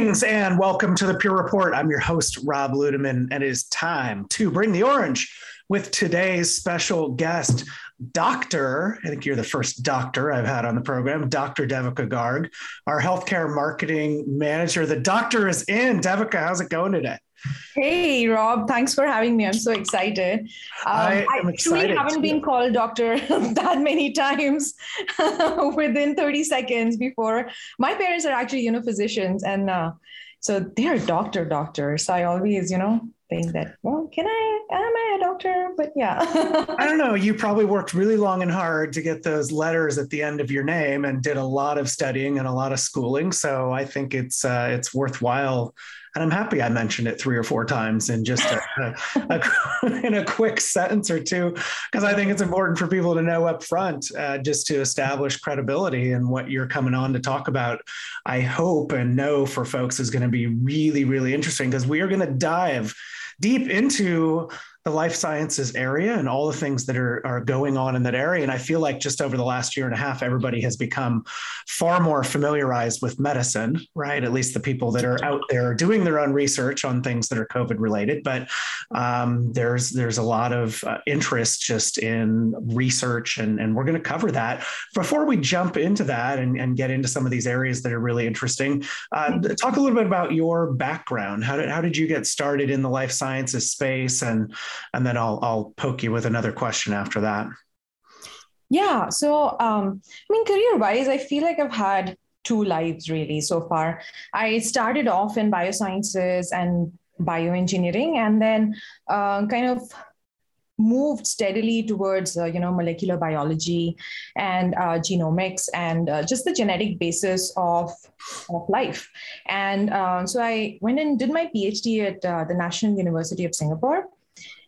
Greetings and welcome to the Pure Report. I'm your host, Rob Ludeman, and it is time to bring the orange with today's special guest, Dr. I think you're the first doctor I've had on the program, Dr. Devika Garg, our healthcare marketing manager. The doctor is in. Devika, how's it going today? Hey, Rob. Thanks for having me. I'm so excited. Um, I am excited. Haven't too. been called doctor that many times within 30 seconds before. My parents are actually, you know, physicians, and uh, so they are doctor doctors. So I always, you know, think that, well, can I, am I a doctor? But yeah. I don't know. You probably worked really long and hard to get those letters at the end of your name and did a lot of studying and a lot of schooling. So I think it's, uh, it's worthwhile and I'm happy I mentioned it three or four times in just a, a, a in a quick sentence or two, because I think it's important for people to know up front, uh, just to establish credibility and what you're coming on to talk about. I hope and know for folks is going to be really, really interesting because we are going to dive deep into the life sciences area and all the things that are, are going on in that area. And I feel like just over the last year and a half, everybody has become far more familiarized with medicine, right? At least the people that are out there doing their own research on things that are COVID related. But um, there's there's a lot of uh, interest just in research, and, and we're going to cover that. Before we jump into that and, and get into some of these areas that are really interesting, uh, talk a little bit about your background. How did, how did you get started in the life sciences space and and then I'll I'll poke you with another question after that. Yeah. So, um, I mean, career wise, I feel like I've had two lives really so far. I started off in biosciences and bioengineering, and then uh, kind of moved steadily towards uh, you know molecular biology and uh, genomics and uh, just the genetic basis of, of life and uh, so i went and did my phd at uh, the national university of singapore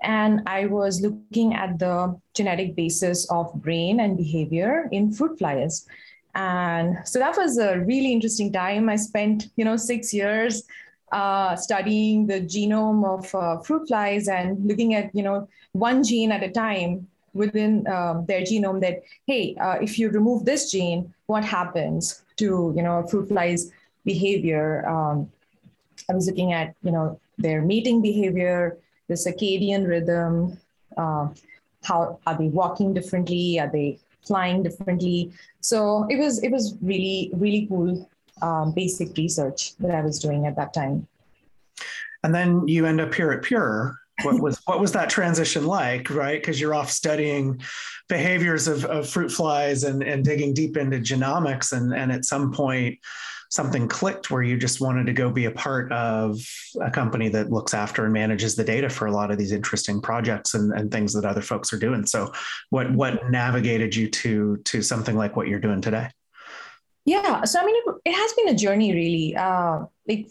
and I was looking at the genetic basis of brain and behavior in fruit flies. And so that was a really interesting time. I spent, you know, six years uh, studying the genome of uh, fruit flies and looking at, you know, one gene at a time within um, their genome that, hey, uh, if you remove this gene, what happens to, you know, fruit flies behavior? Um, I was looking at, you know, their mating behavior, the circadian rhythm, uh, how are they walking differently? Are they flying differently? So it was it was really really cool um, basic research that I was doing at that time. And then you end up here at Pure. What was what was that transition like, right? Because you're off studying behaviors of, of fruit flies and, and digging deep into genomics, and and at some point something clicked where you just wanted to go be a part of a company that looks after and manages the data for a lot of these interesting projects and, and things that other folks are doing. So what what navigated you to to something like what you're doing today? Yeah. So I mean it, it has been a journey really. Uh, like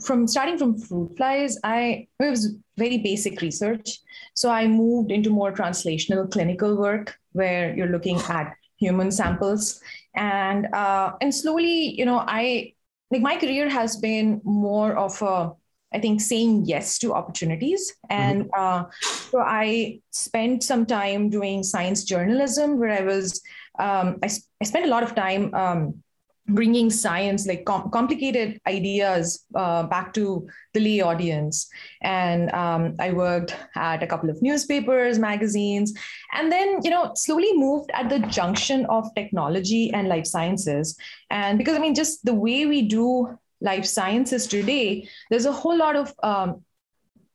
from starting from fruit flies, I it was very basic research. So I moved into more translational clinical work where you're looking at human samples and uh, and slowly you know i like my career has been more of a i think saying yes to opportunities and mm-hmm. uh, so i spent some time doing science journalism where i was um, I, I spent a lot of time um, bringing science like com- complicated ideas uh, back to the lay audience and um, i worked at a couple of newspapers magazines and then you know slowly moved at the junction of technology and life sciences and because i mean just the way we do life sciences today there's a whole lot of um,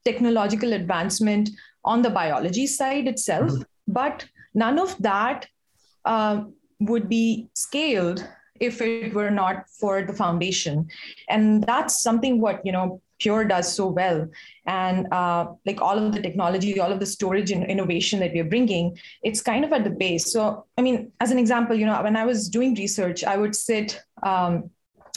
technological advancement on the biology side itself mm-hmm. but none of that uh, would be scaled if it were not for the foundation. And that's something what you know pure does so well. And uh, like all of the technology all of the storage and innovation that we're bringing it's kind of at the base. So i mean as an example you know when i was doing research i would sit um,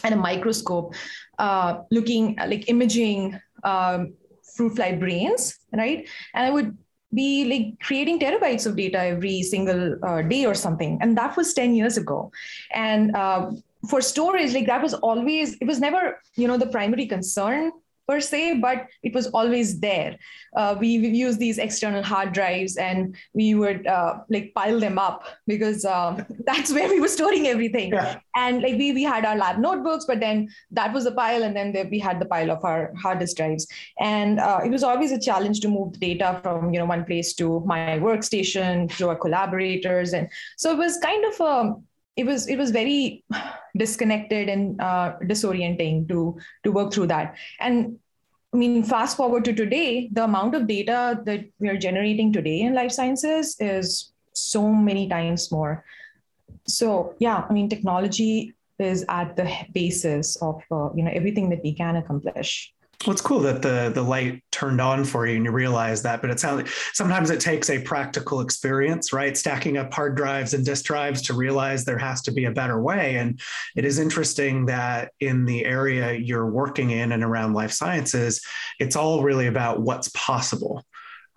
at a microscope uh, looking like imaging um, fruit fly brains right? And i would be like creating terabytes of data every single uh, day or something. And that was 10 years ago. And uh, for storage like that was always it was never you know the primary concern per se, but it was always there. Uh, we, we use these external hard drives and we would uh, like pile them up because um, that's where we were storing everything. Yeah. And like we, we had our lab notebooks, but then that was the pile. And then there, we had the pile of our hard disk drives. And uh, it was always a challenge to move the data from, you know, one place to my workstation, to our collaborators. And so it was kind of a, it was it was very disconnected and uh, disorienting to to work through that. And i mean fast forward to today the amount of data that we are generating today in life sciences is so many times more. So yeah i mean technology is at the basis of uh, you know everything that we can accomplish well, it's cool that the the light turned on for you and you realize that. But it sounds sometimes it takes a practical experience, right? Stacking up hard drives and disk drives to realize there has to be a better way. And it is interesting that in the area you're working in and around life sciences, it's all really about what's possible,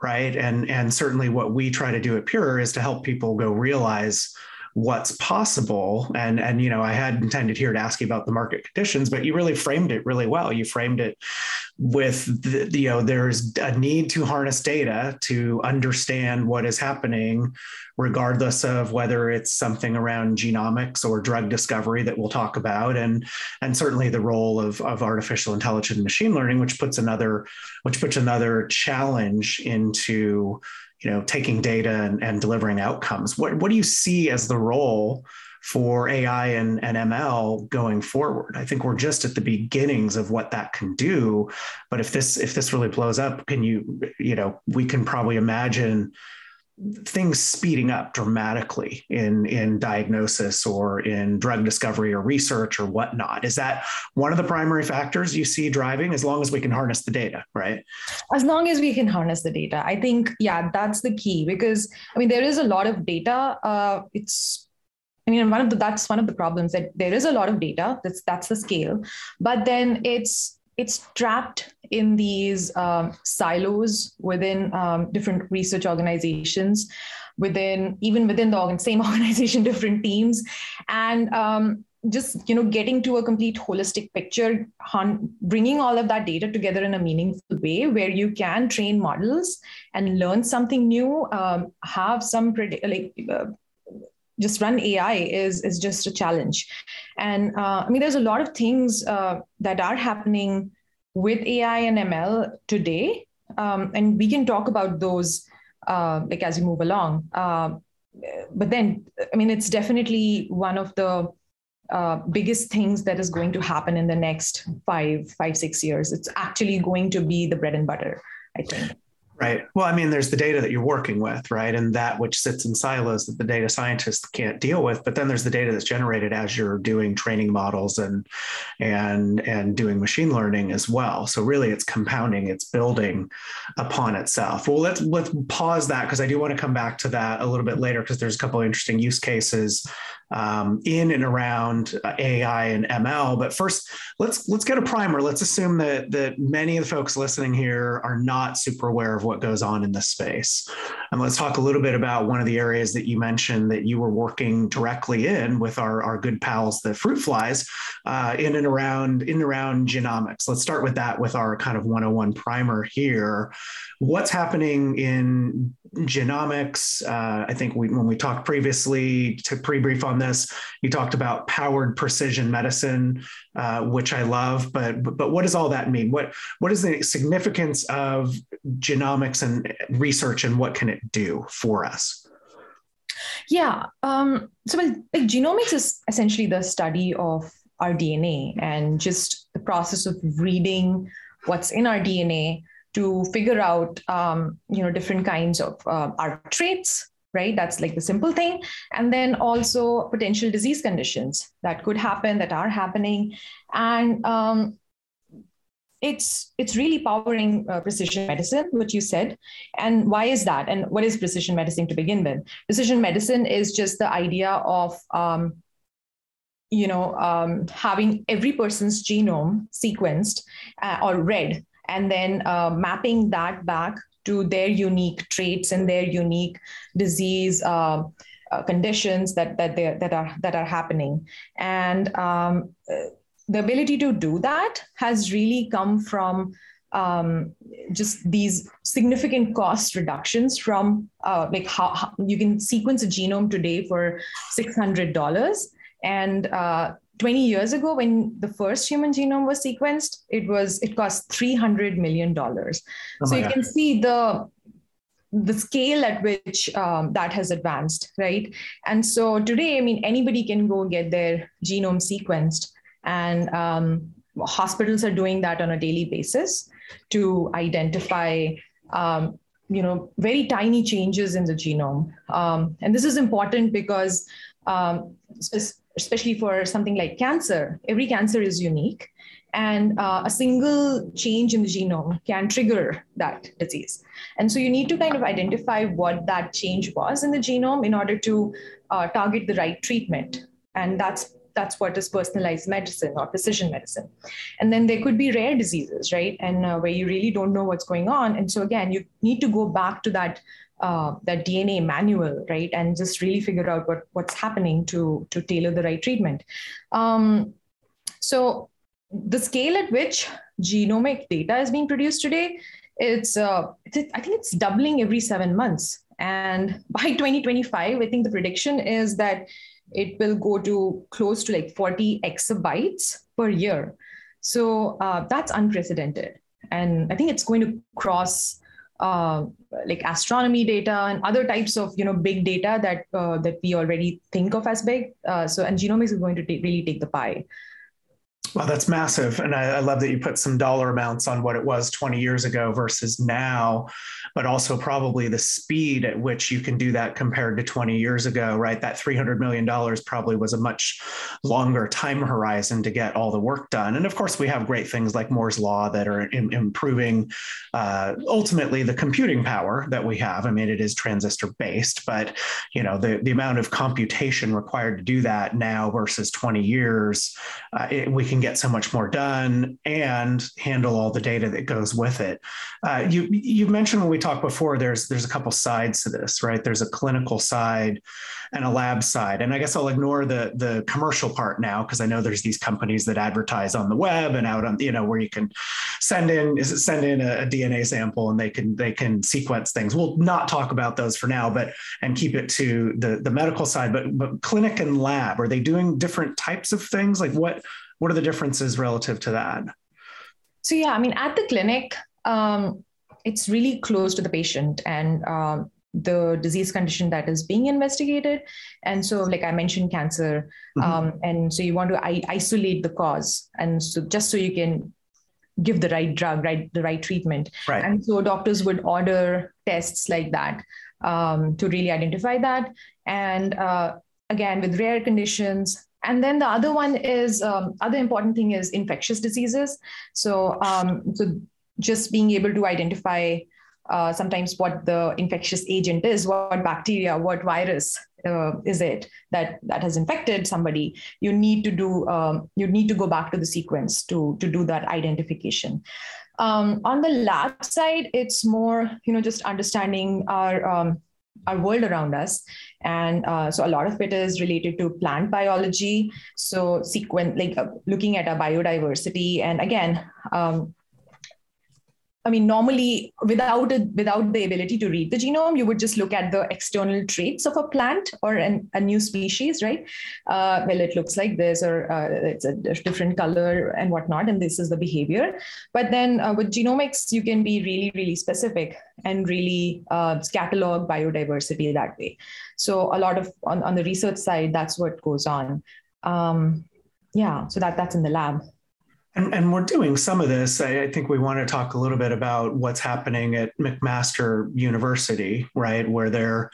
right? And and certainly what we try to do at Pure is to help people go realize what's possible. And and you know i had intended here to ask you about the market conditions but you really framed it really well. You framed it with the, you know there's a need to harness data to understand what is happening regardless of whether it's something around genomics or drug discovery that we'll talk about and and certainly the role of, of artificial intelligence and machine learning which puts another which puts another challenge into you know taking data and, and delivering outcomes. What, what do you see as the role for ai and, and ml going forward? I think we're just at the beginnings of what that can do but if this if this really blows up can you you know we can probably imagine things speeding up dramatically in in diagnosis or in drug discovery or research or whatnot. Is that one of the primary factors you see driving as long as we can harness the data right? As long as we can harness the data. I think yeah that's the key because i mean there is a lot of data uh, it's I mean, one of the that's one of the problems that there is a lot of data. That's that's the scale, but then it's it's trapped in these um, silos within um, different research organizations within even within the same organization different teams. And um, just you know getting to a complete holistic picture bringing all of that data together in a meaningful way where you can train models and learn something new um, have some predi- like uh, just run AI is is just a challenge. And uh, I mean, there's a lot of things uh, that are happening with AI and ML today, um, and we can talk about those uh, like as we move along. Uh, but then, I mean, it's definitely one of the uh, biggest things that is going to happen in the next five, five, six years. It's actually going to be the bread and butter, I think. Right. Well, I mean, there's the data that you're working with, right? And that which sits in silos that the data scientists can't deal with. But then there's the data that's generated as you're doing training models and and and doing machine learning as well. So really it's compounding, it's building upon itself. Well, let's let's pause that because I do want to come back to that a little bit later because there's a couple of interesting use cases um, in and around uh, AI and ML. But first, let's let's get a primer. Let's assume that that many of the folks listening here are not super aware of what goes on in this space, and let's talk a little bit about one of the areas that you mentioned that you were working directly in with our our good pals, the fruit flies, uh, in and around in and around genomics. Let's start with that with our kind of 101 primer here. What's happening in genomics? Uh, I think we, when we talked previously to pre-brief on this, you talked about powered precision medicine, uh, which I love. But, but what does all that mean? What what is the significance of genomics and research, and what can it do for us? Yeah. Um, so, well, like genomics is essentially the study of our DNA and just the process of reading what's in our DNA to figure out um, you know different kinds of uh, our traits right? That's like the simple thing. And then also potential disease conditions that could happen that are happening. And um, it's it's really powering uh, precision medicine what you said. And why is that? And what is precision medicine to begin with? Precision medicine is just the idea of um, you know um, having every person's genome sequenced uh, or read and then uh, mapping that back to their unique traits and their unique disease uh, uh, conditions that that they that are that are happening. And um, the ability to do that has really come from um, just these significant cost reductions from uh, like how, how, you can sequence a genome today for $600 and uh, 20 years ago when the first human genome was sequenced it was it cost 300 million dollars. Oh so you God. can see the the scale at which um, that has advanced right? And so today i mean anybody can go get their genome sequenced and um, hospitals are doing that on a daily basis to identify um, you know very tiny changes in the genome. Um, and this is important because um, especially for something like cancer. Every cancer is unique. And uh, a single change in the genome can trigger that disease. And so you need to kind of identify what that change was in the genome in order to uh, target the right treatment. And that's that's what is personalized medicine or precision medicine. And then there could be rare diseases, right? And uh, where you really don't know what's going on. And so again, you need to go back to that uh, that DNA manual, right, and just really figure out what what's happening to to tailor the right treatment. Um, so the scale at which genomic data is being produced today, it's uh, I think it's doubling every seven months. And by 2025, I think the prediction is that it will go to close to like 40 exabytes per year. So uh, that's unprecedented. And I think it's going to cross uh, like astronomy data and other types of you know big data that uh, that we already think of as big. Uh, so and genomics is going to t- really take the pie. Well, that's massive. And I, I, love that you put some dollar amounts on what it was 20 years ago versus now, but also probably the speed at which you can do that compared to 20 years ago, right? That $300 million probably was a much longer time horizon to get all the work done. And of course, we have great things like Moore's Law that are in, improving uh, ultimately the computing power that we have. I mean, it is transistor based, but you know, the, the amount of computation required to do that now versus 20 years, uh, it, we can get so much more done and handle all the data that goes with it. Uh, you you mentioned when we talked before, there's there's a couple sides to this, right? There's a clinical side and a lab side, and I guess I'll ignore the the commercial part now because I know there's these companies that advertise on the web and out on you know where you can send in is it send in a, a DNA sample and they can they can sequence things. We'll not talk about those for now, but and keep it to the the medical side. But but clinic and lab are they doing different types of things? Like what what are the differences relative to that? So yeah, I mean, at the clinic, um, it's really close to the patient and um, the disease condition that is being investigated. And so, like I mentioned, cancer, mm-hmm. um, and so you want to I- isolate the cause, and so just so you can give the right drug, right, the right treatment. Right. And so doctors would order tests like that um, to really identify that. And uh, again, with rare conditions, and then the other one is um, other important thing is infectious diseases. So um, so just being able to identify uh, sometimes what the infectious agent is, what bacteria, what virus uh, is it that that has infected somebody. You need to do um, you need to go back to the sequence to to do that identification. Um, on the lab side, it's more you know just understanding our um, our world around us. And uh, so a lot of it is related to plant biology. So sequence, like uh, looking at our biodiversity. And again, um, I mean, normally without a, without the ability to read the genome, you would just look at the external traits of a plant or an, a new species, right? Uh, well, it looks like this, or uh, it's a different color and whatnot, and this is the behavior. But then uh, with genomics, you can be really, really specific and really uh, catalog biodiversity that way. So a lot of on, on the research side, that's what goes on. Um, yeah, so that that's in the lab. And, and, we're doing some of this. I, I, think we want to talk a little bit about what's happening at McMaster University, right, where they're,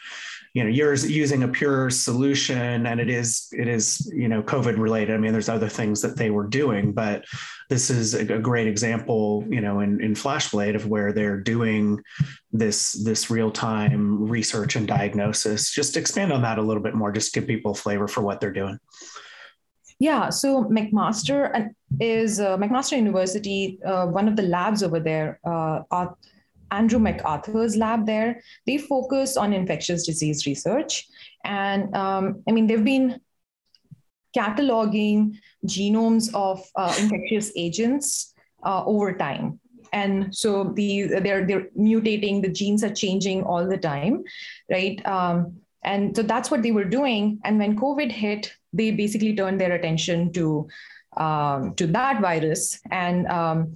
you know, you're using a pure solution, and it is it is you know COVID related. I mean, there's other things that they were doing, but this is a, a great example, you know, in in Flashblade of where they're doing this this real time research and diagnosis. Just expand on that a little bit more. Just give people flavor for what they're doing. Yeah, so McMaster is uh, McMaster University. Uh, one of the labs over there, uh, Andrew McArthur's lab there, they focus on infectious disease research, and um, I mean they've been cataloging genomes of uh, infectious agents uh, over time. And so the they're they're mutating the genes are changing all the time right? Um, and so that's what they were doing. And when covid hit they basically turned their attention to um, to that virus and um,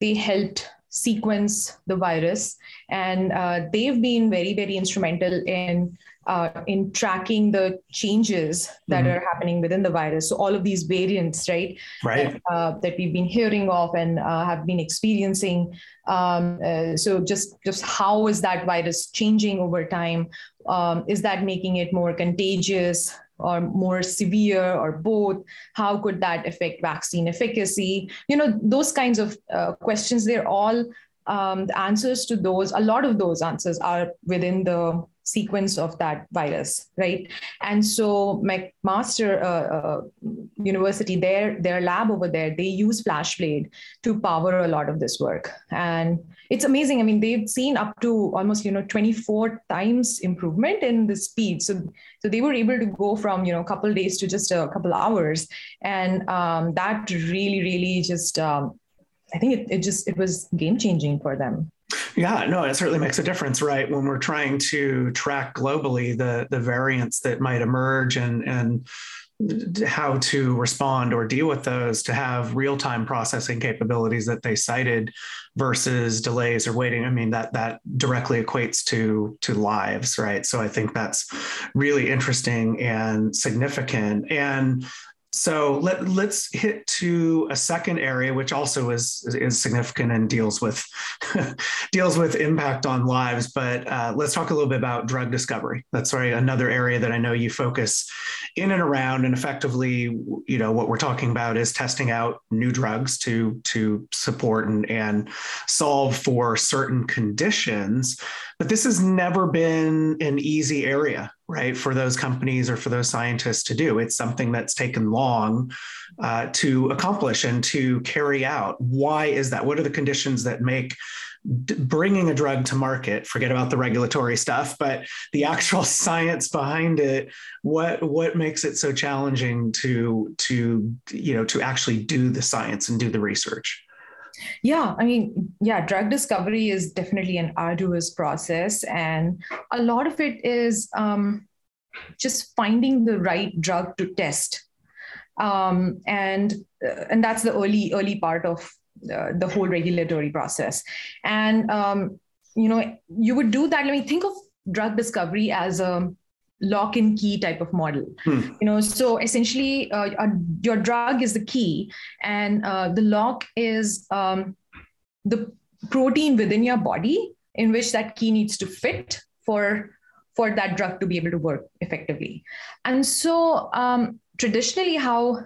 they helped sequence the virus and uh, they've been very very instrumental in uh, in tracking the changes that mm-hmm. are happening within the virus. So all of these variants, right, right, that, uh, that we've been hearing of and uh, have been experiencing. Um, uh, so just just how is that virus changing over time? Um, is that making it more contagious? Or more severe or both how could that affect vaccine efficacy? You know those kinds of uh, questions they're all um, the answers to those a lot of those answers are within the sequence of that virus, right? And so McMaster uh, uh, University, their their lab over there, they use FlashBlade to power a lot of this work, and it's amazing. I mean, they've seen up to almost you know 24 times improvement in the speed. So so they were able to go from you know a couple days to just a couple hours, and um, that really really just um, I think it, it just it was game changing for them. Yeah, no, it certainly makes a difference, right? When we're trying to track globally the the variants that might emerge and and how to respond or deal with those to have real-time processing capabilities that they cited versus delays or waiting i mean that that directly equates to to lives right so i think that's really interesting and significant and so let, let's hit to a second area, which also is, is significant and deals with deals with impact on lives. But uh, let's talk a little bit about drug discovery. That's right, another area that I know you focus in and around. And effectively, you know, what we're talking about is testing out new drugs to to support and, and solve for certain conditions. But this has never been an easy area right for those companies or for those scientists to do. It's something that's taken long uh, to accomplish and to carry out. Why is that? What are the conditions that make bringing a drug to market forget about the regulatory stuff but the actual science behind it what what makes it so challenging to to you know to actually do the science and do the research yeah, I mean, yeah, drug discovery is definitely an arduous process, and a lot of it is um, just finding the right drug to test, um, and uh, and that's the early early part of uh, the whole regulatory process. And um, you know, you would do that. Let me think of drug discovery as a lock and key type of model hmm. you know so essentially uh, your drug is the key and uh, the lock is um, the protein within your body in which that key needs to fit for for that drug to be able to work effectively and so um, traditionally how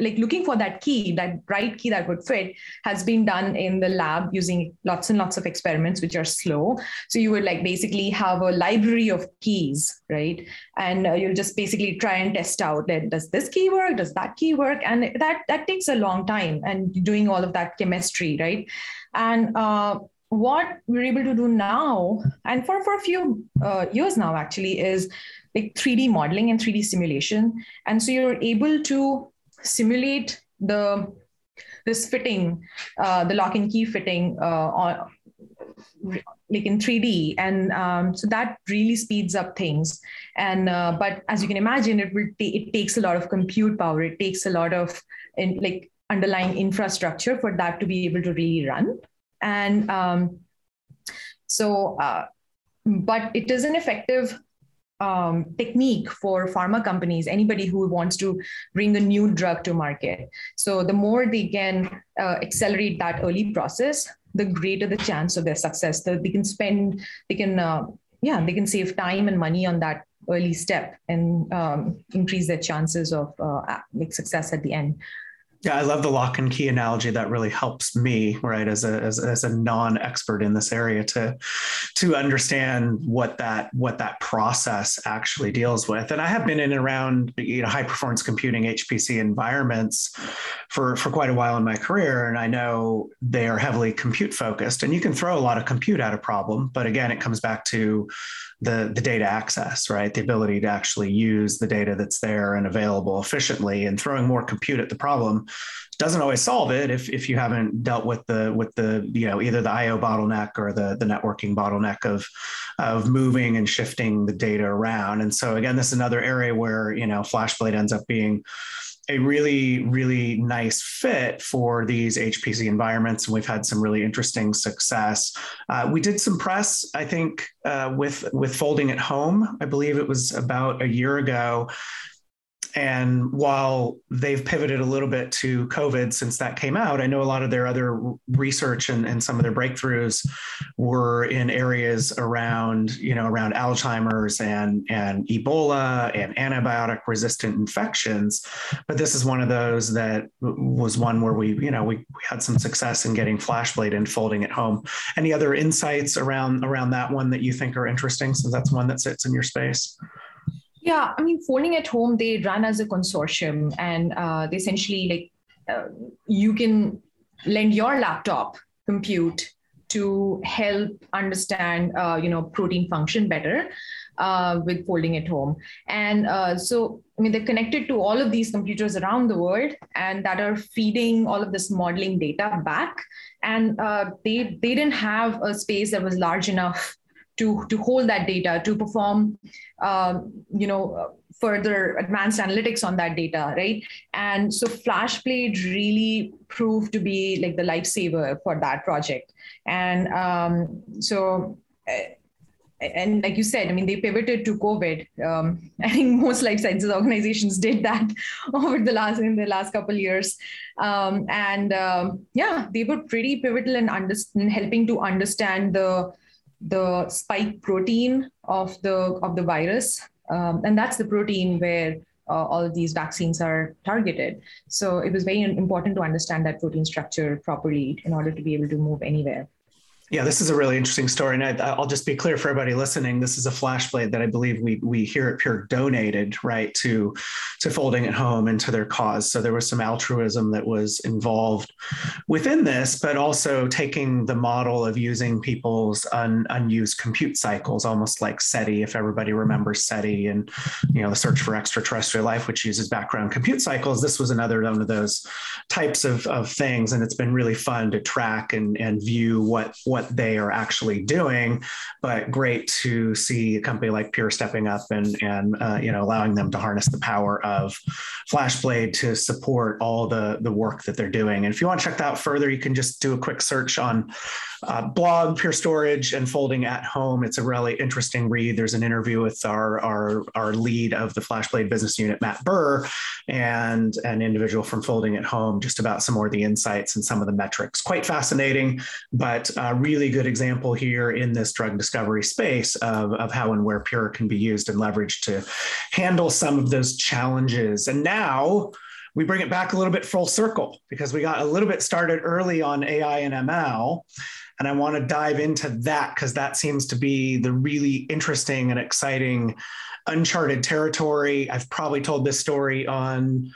like looking for that key, that right key that would fit, has been done in the lab using lots and lots of experiments, which are slow. So you would like basically have a library of keys, right? And uh, you'll just basically try and test out that does this key work, does that key work, and that that takes a long time. And doing all of that chemistry, right? And uh, what we're able to do now, and for for a few uh, years now, actually, is like 3D modeling and 3D simulation. And so you're able to simulate the this fitting, uh, the lock and key fitting uh, on like in 3D, and um, so that really speeds up things. And uh, but as you can imagine, it will t- it takes a lot of compute power. It takes a lot of in, like underlying infrastructure for that to be able to really run. And um, so, uh, but it is an effective um, technique for pharma companies, anybody who wants to bring a new drug to market. So the more they can uh, accelerate that early process, the greater the chance of their success. So they can spend, they can, uh, yeah, they can save time and money on that early step and um, increase their chances of uh, success at the end. Yeah, I love the lock and key analogy. That really helps me, right, as a as, as a non-expert in this area to to understand what that what that process actually deals with. And I have been in and around you know high performance computing HPC environments for for quite a while in my career, and I know they are heavily compute focused. And you can throw a lot of compute at a problem, but again, it comes back to the, the data access, right? The ability to actually use the data that's there and available efficiently and throwing more compute at the problem doesn't always solve it if, if you haven't dealt with the with the you know either the IO bottleneck or the the networking bottleneck of of moving and shifting the data around. And so again, this is another area where you know FlashBlade ends up being a really, really nice fit for these HPC environments. And we've had some really interesting success. Uh, we did some press, I think, uh, with with folding at home. I believe it was about a year ago, and while they've pivoted a little bit to COVID since that came out, I know a lot of their other research and, and some of their breakthroughs were in areas around, you know, around Alzheimer's and, and Ebola and antibiotic resistant infections. But this is one of those that was one where we, you know, we, we had some success in getting FlashBlade and folding at home. Any other insights around around that one that you think are interesting since that's one that sits in your space? Yeah, I mean, Folding at Home, they run as a consortium and uh, they essentially like uh, you can lend your laptop compute to help understand, uh, you know, protein function better uh, with Folding at Home. And uh, so, I mean, they're connected to all of these computers around the world and that are feeding all of this modeling data back. And uh, they, they didn't have a space that was large enough to, to hold that data, to perform, um, you know, further advanced analytics on that data, right? And so FlashBlade really proved to be like the lifesaver for that project. And um, so, uh, and like you said, I mean, they pivoted to COVID. Um, I think most life sciences organizations did that over the last in the last couple years, um, and um, yeah, they were pretty pivotal in, under, in helping to understand the the spike protein of the of the virus, um, and that's the protein where uh, all of these vaccines are targeted. So it was very important to understand that protein structure properly in order to be able to move anywhere. Yeah, this is a really interesting story, and I, will just be clear for everybody listening. This is a FlashBlade that I believe we we here at Pure donated right to to folding at home and to their cause. So there was some altruism that was involved within this, but also taking the model of using people's un, unused compute cycles, almost like SETI, if everybody remembers SETI, and you know the search for extraterrestrial life, which uses background compute cycles. This was another one of those types of, of things, and it's been really fun to track and and view what what what they are actually doing. But great to see a company like Pure stepping up and and uh, you know allowing them to harness the power of FlashBlade to support all the the work that they're doing. And if you want to check that out further, you can just do a quick search on uh, blog Pure Storage and Folding at Home. It's a really interesting read. There's an interview with our our our lead of the FlashBlade business unit, Matt Burr, and an individual from Folding at Home, just about some more of the insights and some of the metrics. Quite fascinating, but uh, really good example here in this drug discovery space of, of how and where Pure can be used and leveraged to handle some of those challenges. And now we bring it back a little bit full circle because we got a little bit started early on AI and ML. And I want to dive into that because that seems to be the really interesting and exciting uncharted territory. I've probably told this story on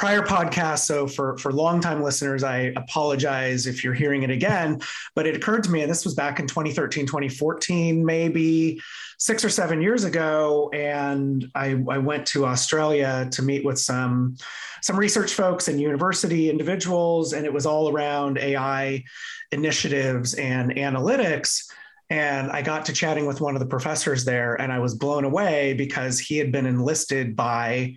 prior podcast. So for for longtime listeners, I apologize if you're hearing it again. But it occurred to me, and this was back in 2013, 2014, maybe six or seven years ago, and I, I went to Australia to meet with some some research folks and university individuals, and it was all around AI initiatives and analytics. And I got to chatting with one of the professors there, and I was blown away because he had been enlisted by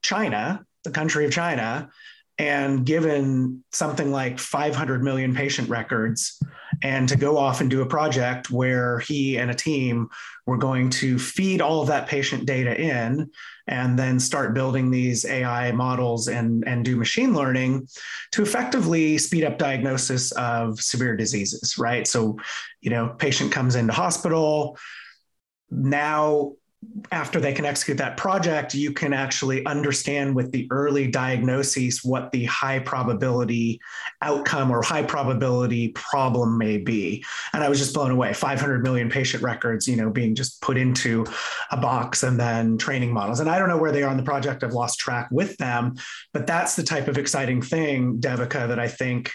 China the country of China and given something like 500 million patient records and to go off and do a project where he and a team were going to feed all of that patient data in and then start building these AI models and, and do machine learning to effectively speed up diagnosis of severe diseases, right? So, you know, patient comes into hospital. Now after they can execute that project, you can actually understand with the early diagnoses what the high probability outcome or high probability problem may be. And I was just blown away 500 million patient records, you know, being just put into a box and then training models. And I don't know where they are on the project, I've lost track with them, but that's the type of exciting thing, Devika, that I think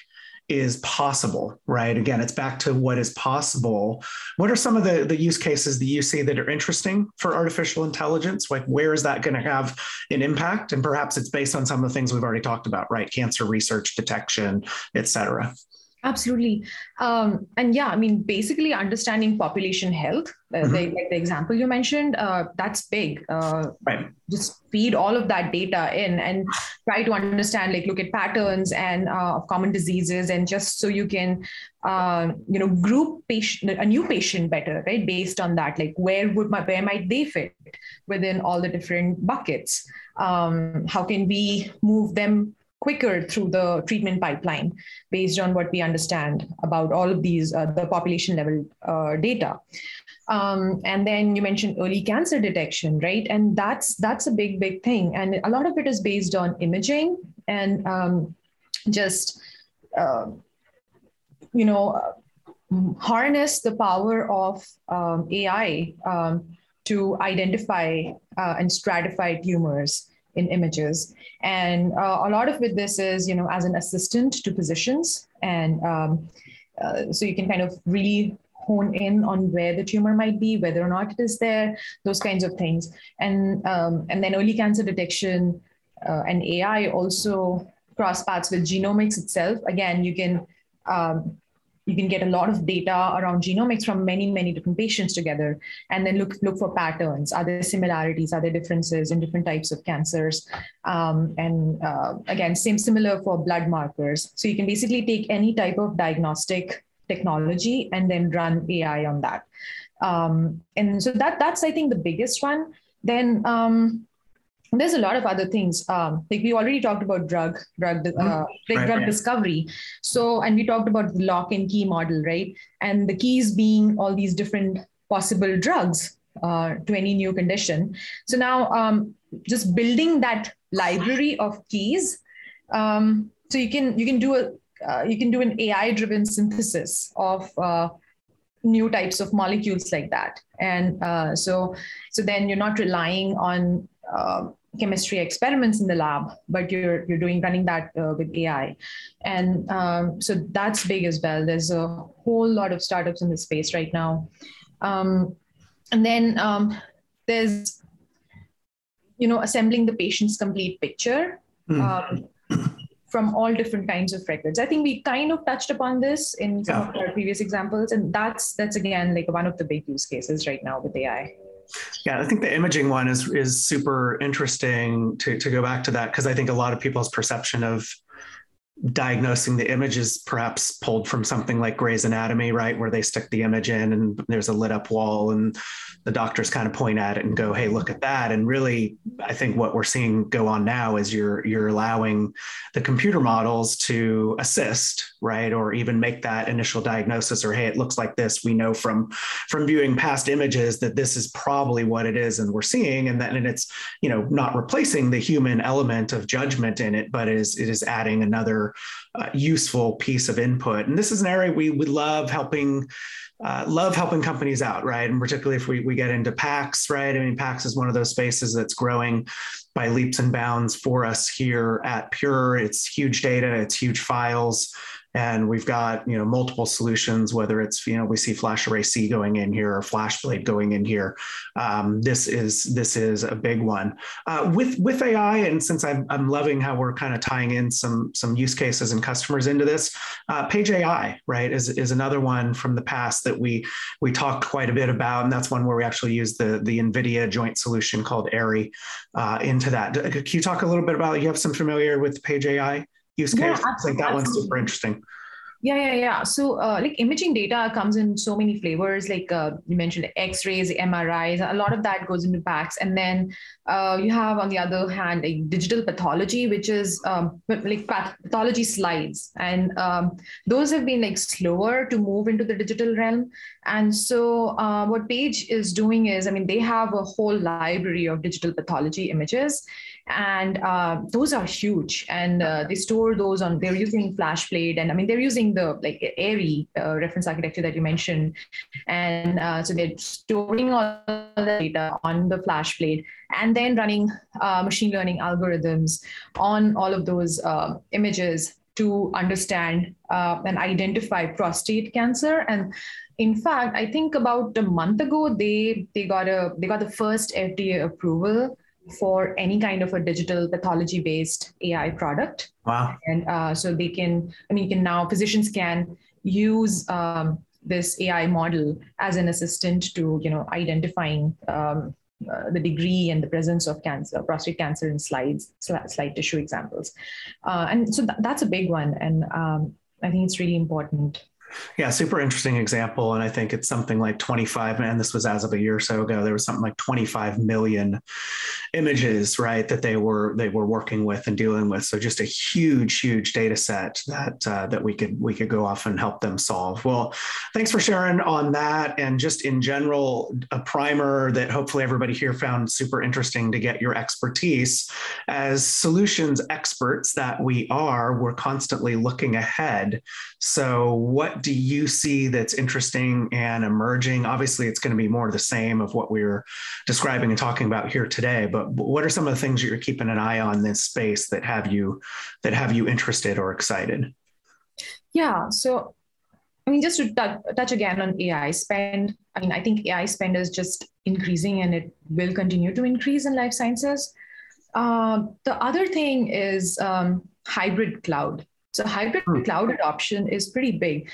is possible, right? Again, it's back to what is possible. What are some of the, the use cases that you see that are interesting for artificial intelligence? Like, where is that going to have an impact? And perhaps it's based on some of the things we've already talked about, right? Cancer research, detection, et cetera. Absolutely. Um, and yeah, I mean, basically understanding population health, uh, mm-hmm. the, like the example you mentioned, uh, that's big. Uh, right. Just feed all of that data in and try to understand, like, look at patterns and uh, of common diseases, and just so you can, uh, you know, group patient a new patient better, right? Based on that, like, where would my where might they fit within all the different buckets? Um, how can we move them quicker through the treatment pipeline based on what we understand about all of these uh, the population level uh, data. Um, and then you mentioned early cancer detection right? And that's that's a big big thing. And a lot of it is based on imaging and um, just uh, you know harness the power of um, ai um, to identify uh, and stratify tumors in images. And uh, a lot of with this is, you know, as an assistant to physicians. And um, uh, so you can kind of really hone in on where the tumor might be, whether or not it is there, those kinds of things. And, um, and then early cancer detection uh, and AI also cross paths with genomics itself. Again, you can um, you can get a lot of data around genomics from many many different patients together and then look look for patterns are there similarities are there differences in different types of cancers. Um, and uh, again same similar for blood markers. So you can basically take any type of diagnostic technology and then run ai on that. Um, and so that that's i think the biggest one. Then um, there's a lot of other things. Um, like we already talked about drug drug uh, mm-hmm. right, drug right. discovery. So and we talked about the lock and key model right? And the keys being all these different possible drugs uh, to any new condition. So now um, just building that library of keys um, so you can you can do a uh, you can do an ai driven synthesis of uh, new types of molecules like that. And uh, so so then you're not relying on uh, chemistry experiments in the lab, but you're you're doing running that uh, with AI, and um, so that's big as well. There's a whole lot of startups in this space right now, um, and then um, there's you know assembling the patient's complete picture. Mm. from all different kinds of records. I think we kind of touched upon this in some yeah. of our previous examples, and that's that's again like one of the big use cases right now with AI. Yeah, I think the imaging one is is super interesting to to go back to that because I think a lot of people's perception of diagnosing the image is perhaps pulled from something like Grey's Anatomy, right, where they stick the image in and there's a lit up wall and the doctors kind of point at it and go, "Hey, look at that." And really, I think what we're seeing go on now is you're you're allowing the computer models to assist, right, or even make that initial diagnosis, or hey, it looks like this. We know from from viewing past images that this is probably what it is, and we're seeing, and then and it's you know not replacing the human element of judgment in it, but is it is adding another uh, useful piece of input. And this is an area we we love helping uh, love helping companies out, right? And particularly if we, we get into PACS, right? I mean, PACS is one of those spaces that's growing by leaps and bounds for us here at Pure. It's huge data, it's huge files and we've got you know multiple solutions whether it's you know we see FlashArray-C going in here or flashblade going in here. Um, this is this is a big one. Uh, with with ai and since I'm, I'm loving how we're kind of tying in some some use cases and customers into this uh, Paige ai right is, is another one from the past that we we talked quite a bit about and that's one where we actually use the the nvidia joint solution called AIRI uh, into that. Can you talk a little bit about you have some familiar with Paige ai use case. Yeah, I think that one's super interesting. Yeah, yeah, yeah. So, uh, like imaging data comes in so many flavors. Like uh, you mentioned, X-rays, MRIs. A lot of that goes into PACS, and then uh, you have, on the other hand, a digital pathology, which is um, like pathology slides, and um, those have been like slower to move into the digital realm. And so, uh, what Paige is doing is, I mean, they have a whole library of digital pathology images, and uh, those are huge. And uh, they store those on they're using FlashBlade and i mean they're using the like AIRI uh, reference architecture that you mentioned. And uh, so they're storing all the data on the FlashBlade and then running uh, machine learning algorithms on all of those uh, images to understand and identify prostate cancer. And in fact i think about a month ago they they got a they got the first fda approval for any kind of a digital pathology based AI product. Wow. And uh, so they can, I mean, you can now, physicians can use um, this AI model as an assistant to, you know, identifying um, uh, the degree and the presence of cancer, prostate cancer in slides, slide tissue examples. Uh, and so th- that's a big one. And um, I think it's really important yeah, super interesting example. And I think it's something like 25, and this was as of a year or so ago, there was something like 25 million images, right, that they were they were working with and dealing with. So just a huge, huge data set that uh, that we could we could go off and help them solve. Well, thanks for sharing on that. And just in general, a primer that hopefully everybody here found super interesting to get your expertise. As solutions experts that we are, we're constantly looking ahead. So what do you see that's interesting and emerging? Obviously, it's going to be more of the same of what we are describing and talking about here today. But what are some of the things that you're keeping an eye on in this space that have you that have you interested or excited? Yeah. So, I mean, just to touch, touch again on AI spend. I mean, I think AI spend is just increasing, and it will continue to increase in life sciences. Uh, the other thing is um, hybrid cloud. So hybrid hmm. cloud adoption is pretty big.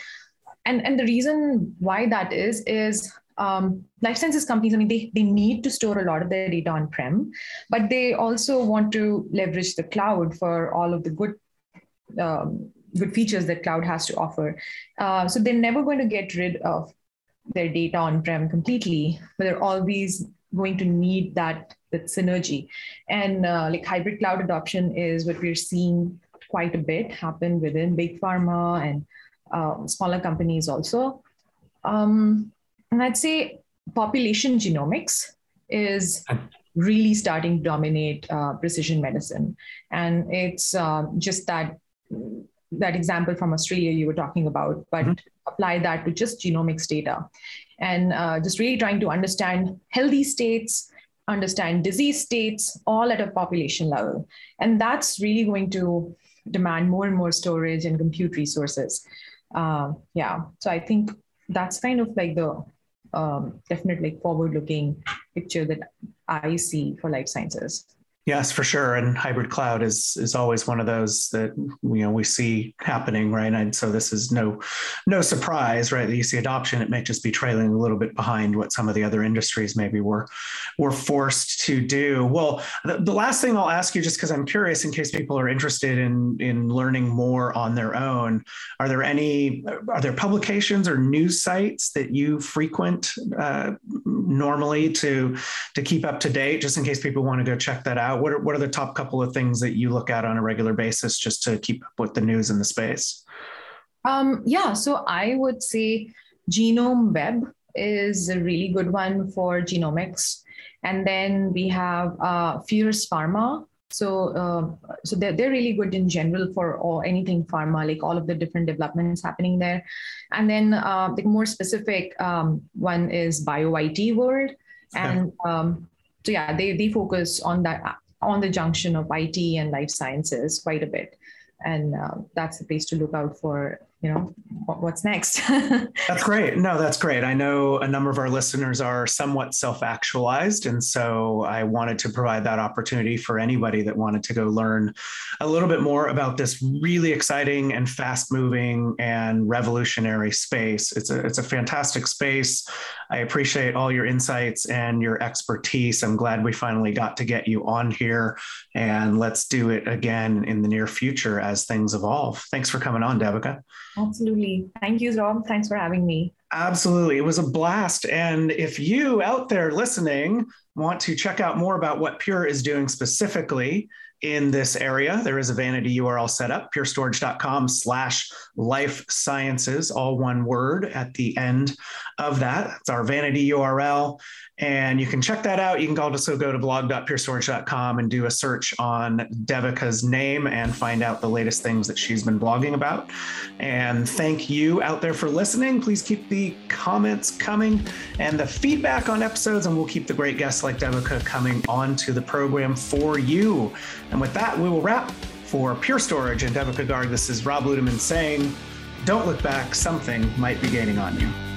And, and the reason why that is, is um, life sciences companies, I mean, they, they need to store a lot of their data on prem, but they also want to leverage the cloud for all of the good um, good features that cloud has to offer. Uh, so they're never going to get rid of their data on prem completely, but they're always going to need that that synergy. And uh, like hybrid cloud adoption is what we're seeing quite a bit happen within big pharma and uh, smaller companies also. Um, and I'd say population genomics is really starting to dominate uh, precision medicine. And it's uh, just that that example from Australia you were talking about, but mm-hmm. apply that to just genomics data and uh, just really trying to understand healthy states, understand disease states, all at a population level. And that's really going to demand more and more storage and compute resources. Uh, yeah, so I think that's kind of like the um, definitely forward-looking picture that I see for life sciences. Yes, for sure. And hybrid cloud is is always one of those that you know we see happening, right? And so this is no no surprise, right? That you see adoption. It may just be trailing a little bit behind what some of the other industries maybe were were forced to do. Well, the, the last thing I'll ask you, just because I'm curious, in case people are interested in in learning more on their own, are there any are there publications or news sites that you frequent uh, normally to to keep up to date, just in case people want to go check that out? Out? What are what are the top couple of things that you look at on a regular basis just to keep up with the news in the space? Um, yeah, so I would say Genome Web is a really good one for genomics, and then we have uh, Fierce Pharma. So, uh, so they're, they're really good in general for all, anything pharma, like all of the different developments happening there. And then uh, the more specific um, one is BioIT World, and um, so yeah, they they focus on that on the junction of IT and life sciences quite a bit. And uh, that's the place to look out for you know what's next? That's great. No that's great. I know a number of our listeners are somewhat self-actualized and so i wanted to provide that opportunity for anybody that wanted to go learn a little bit more about this really exciting and fast moving and revolutionary space. It's a it's a fantastic space. I appreciate all your insights and your expertise. I'm glad we finally got to get you on here and let's do it again in the near future as things evolve. Thanks for coming on devika Absolutely. Thank you, Rob. Thanks for having me. Absolutely. It was a blast. And if you out there listening want to check out more about what Pure is doing specifically, in this area. There is a vanity URL set up, purestorage.com slash life sciences, all one word at the end of that. It's our vanity URL. And you can check that out. You can also go to blog.purestorage.com and do a search on Devika's name and find out the latest things that she's been blogging about. And thank you out there for listening. Please keep the comments coming and the feedback on episodes, and we'll keep the great guests like Devika coming onto the program for you. And with that, we will wrap for Pure Storage and Devika Garg. This is Rob Ludeman saying, don't look back, something might be gaining on you.